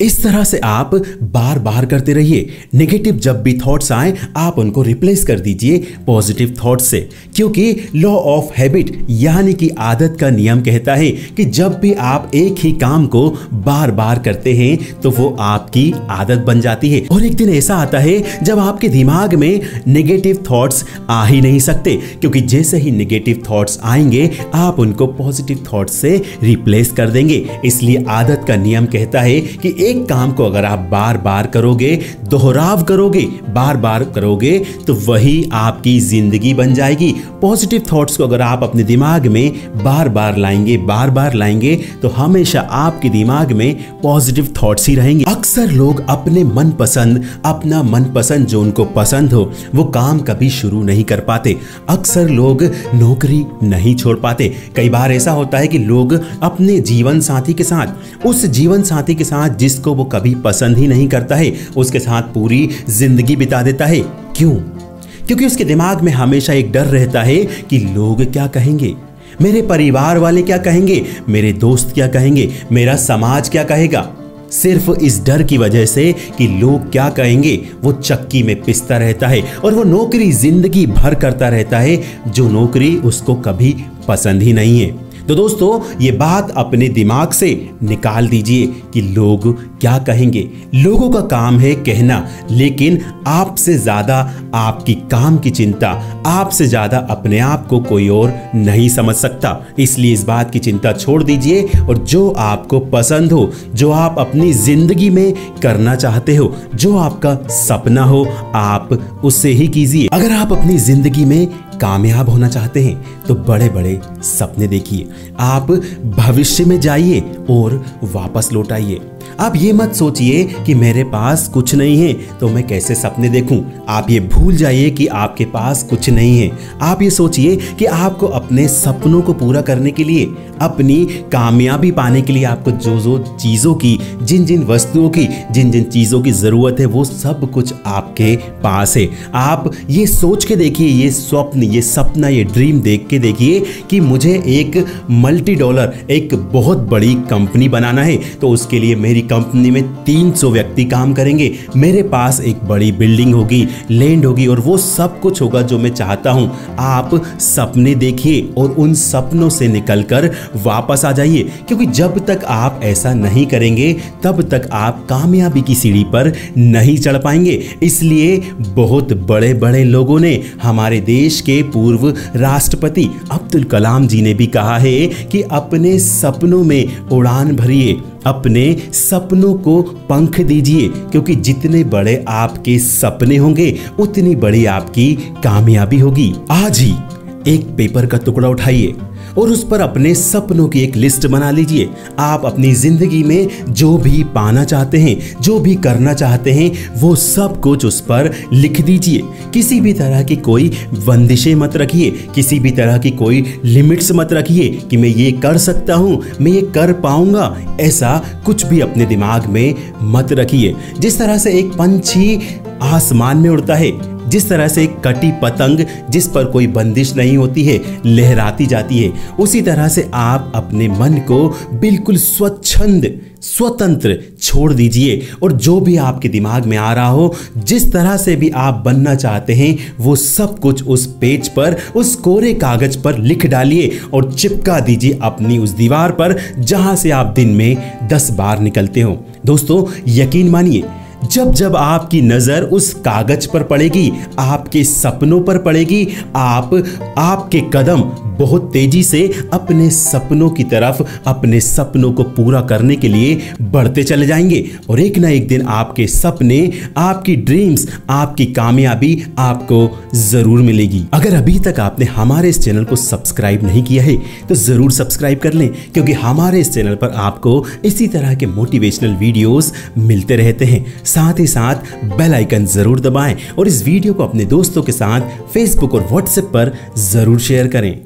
इस तरह से आप बार बार करते रहिए। नेगेटिव जब भी थॉट्स आए, आप उनको रिप्लेस कर दीजिए पॉजिटिव थॉट्स से। क्योंकि लॉ ऑफ़ हैबिट यानी कि आदत का नियम कहता है कि जब भी आप एक ही काम को बार बार करते हैं तो वो आपकी आदत बन जाती है। और एक दिन ऐसा आता है, जब आपके दिमाग में नेगेटिव थॉट्स आ ही नहीं सकते। क्योंकि जैसे ही नेगेटिव थॉट्स आएँगे, आप उनको पॉजिटिव थॉट्स से रिप्लेस कर देंगे। इसलिए आदत का नियम कहता है कि एक काम को अगर आप बार बार करोगे, दोहराव करोगे बार बार करोगे तो वही आपकी ज़िंदगी बन जाएगी। पॉजिटिव थॉट्स को अगर आप अपने दिमाग में बार बार लाएँगे बार बार लाएँगे तो हमेशा आपके दिमाग में पॉजिटिव थॉट्स ही रहेंगे। अक्सर लोग अपने मनपसंद, अपना मनपसंद जो उनको पसंद हो, वो काम कभी शुरू नहीं कर पाते। अक्सर लोग नौकरी नहीं छोड़ पाते। कई बार ऐसा होता है कि लोग अपने जीवन साथी के साथ, उस जीवन साथी के साथ जिस जिसको वो कभी पसंद ही नहीं करता है, उसके साथ पूरी ज़िंदगी बिता देता है। क्यों? क्योंकि उसके दिमाग में हमेशा एक डर रहता है कि लोग क्या कहेंगे? मेरे परिवार वाले क्या कहेंगे? मेरे दोस्त क्या कहेंगे? मेरा समाज क्या कहेगा? सिर्फ़ इस डर की वजह से कि लोग क्या कहेंगे, वो चक्की में पिसता रहता है और वो नौकरी ज़िंदगी भर करता रहता है, जो नौकरी उसको कभी पसंद ही नहीं है। तो दोस्तों, ये बात अपने दिमाग से निकाल दीजिए कि लोग क्या कहेंगे। लोगों का काम है कहना, लेकिन आपसे ज़्यादा आपकी काम की चिंता, आपसे ज़्यादा अपने आप को कोई और नहीं समझ सकता। इसलिए इस बात की चिंता छोड़ दीजिए और जो आपको पसंद हो, जो आप अपनी ज़िंदगी में करना चाहते हो, जो आपका सपना हो, आप उससे ही कीजिए। अगर आप अपनी ज़िंदगी में कामयाब होना चाहते हैं तो बड़े बड़े सपने देखिए। आप भविष्य में जाइए और वापस लौट आइए। आप ये मत सोचिए कि मेरे पास कुछ नहीं है तो मैं कैसे सपने देखूँ? आप ये भूल जाइए कि आपके पास कुछ नहीं है। आप ये सोचिए कि आपको अपने सपनों को पूरा करने के लिए, अपनी कामयाबी पाने के लिए आपको जो जो चीज़ों की जिन जिन वस्तुओं की जिन जिन चीज़ों की ज़रूरत है, वो सब कुछ आपके पास है। आप ये सोच के देखिए, ये स्वप्न, ये सपना, ये ड्रीम देख के देखिए कि मुझे एक मल्टी डॉलर, एक बहुत बड़ी कंपनी बनाना है तो उसके लिए मेरी कंपनी में 300 व्यक्ति काम करेंगे। मेरे पास एक बड़ी बिल्डिंग होगी, लैंड होगी और वो सब कुछ होगा जो मैं चाहता हूँ। आप सपने देखिए और उन सपनों से निकलकर वापस आ जाइए, क्योंकि जब तक आप ऐसा नहीं करेंगे, तब तक आप कामयाबी की सीढ़ी पर नहीं चढ़ पाएँगे। इसलिए बहुत बड़े बड़े लोगों ने हमारे देश के पूर्व राष्ट्रपति अब्दुल कलाम जी ने भी कहा है कि अपने सपनों में उड़ान भरिए। अपने सपनों को पंख दीजिए, क्योंकि जितने बड़े आपके सपने होंगे, उतनी बड़ी आपकी कामयाबी होगी। आज ही एक पेपर का टुकड़ा उठाइए। और उस पर अपने सपनों की एक लिस्ट बना लीजिए। आप अपनी ज़िंदगी में जो भी पाना चाहते हैं, जो भी करना चाहते हैं, वो सब कुछ उस पर लिख दीजिए। किसी भी तरह की कोई बंदिशें मत रखिए। किसी भी तरह की कोई लिमिट्स मत रखिए कि मैं ये कर सकता हूँ, मैं ये कर पाऊँगा। ऐसा कुछ भी अपने दिमाग में मत रखिए। जिस तरह से एक पंछी आसमान में उड़ता है, जिस तरह से कटी पतंग जिस पर कोई बंदिश नहीं होती है, लहराती जाती है। उसी तरह से आप अपने मन को बिल्कुल स्वच्छंद, स्वतंत्र छोड़ दीजिए और जो भी आपके दिमाग में आ रहा हो, जिस तरह से भी आप बनना चाहते हैं, वो सब कुछ उस पेज पर, उस कोरे कागज़ पर लिख डालिए और चिपका दीजिए अपनी उस दीवार पर, जहाँ से आप दिन में दस बार निकलते हो। दोस्तों, यकीन मानिए जब जब आपकी नज़र उस कागज़ पर पड़ेगी, आपके सपनों पर पड़ेगी, आप, आपके कदम बहुत तेज़ी से अपने सपनों की तरफ़, अपने सपनों को पूरा करने के लिए बढ़ते चले जाएँगे। और एक ना एक दिन आपके सपने, आपकी ड्रीम्स आपकी कामयाबी आपको ज़रूर मिलेगी। अगर अभी तक आपने हमारे इस चैनल को सब्सक्राइब नहीं किया है तो ज़रूर सब्सक्राइब कर लें, क्योंकि हमारे इस चैनल पर आपको इसी तरह के मोटिवेशनल वीडियोस मिलते रहते हैं। साथ ही साथ बेल आइकन ज़रूर दबाएँ और इस वीडियो को अपने दोस्तों के साथ फेसबुक और व्हाट्सएप पर ज़रूर शेयर करें।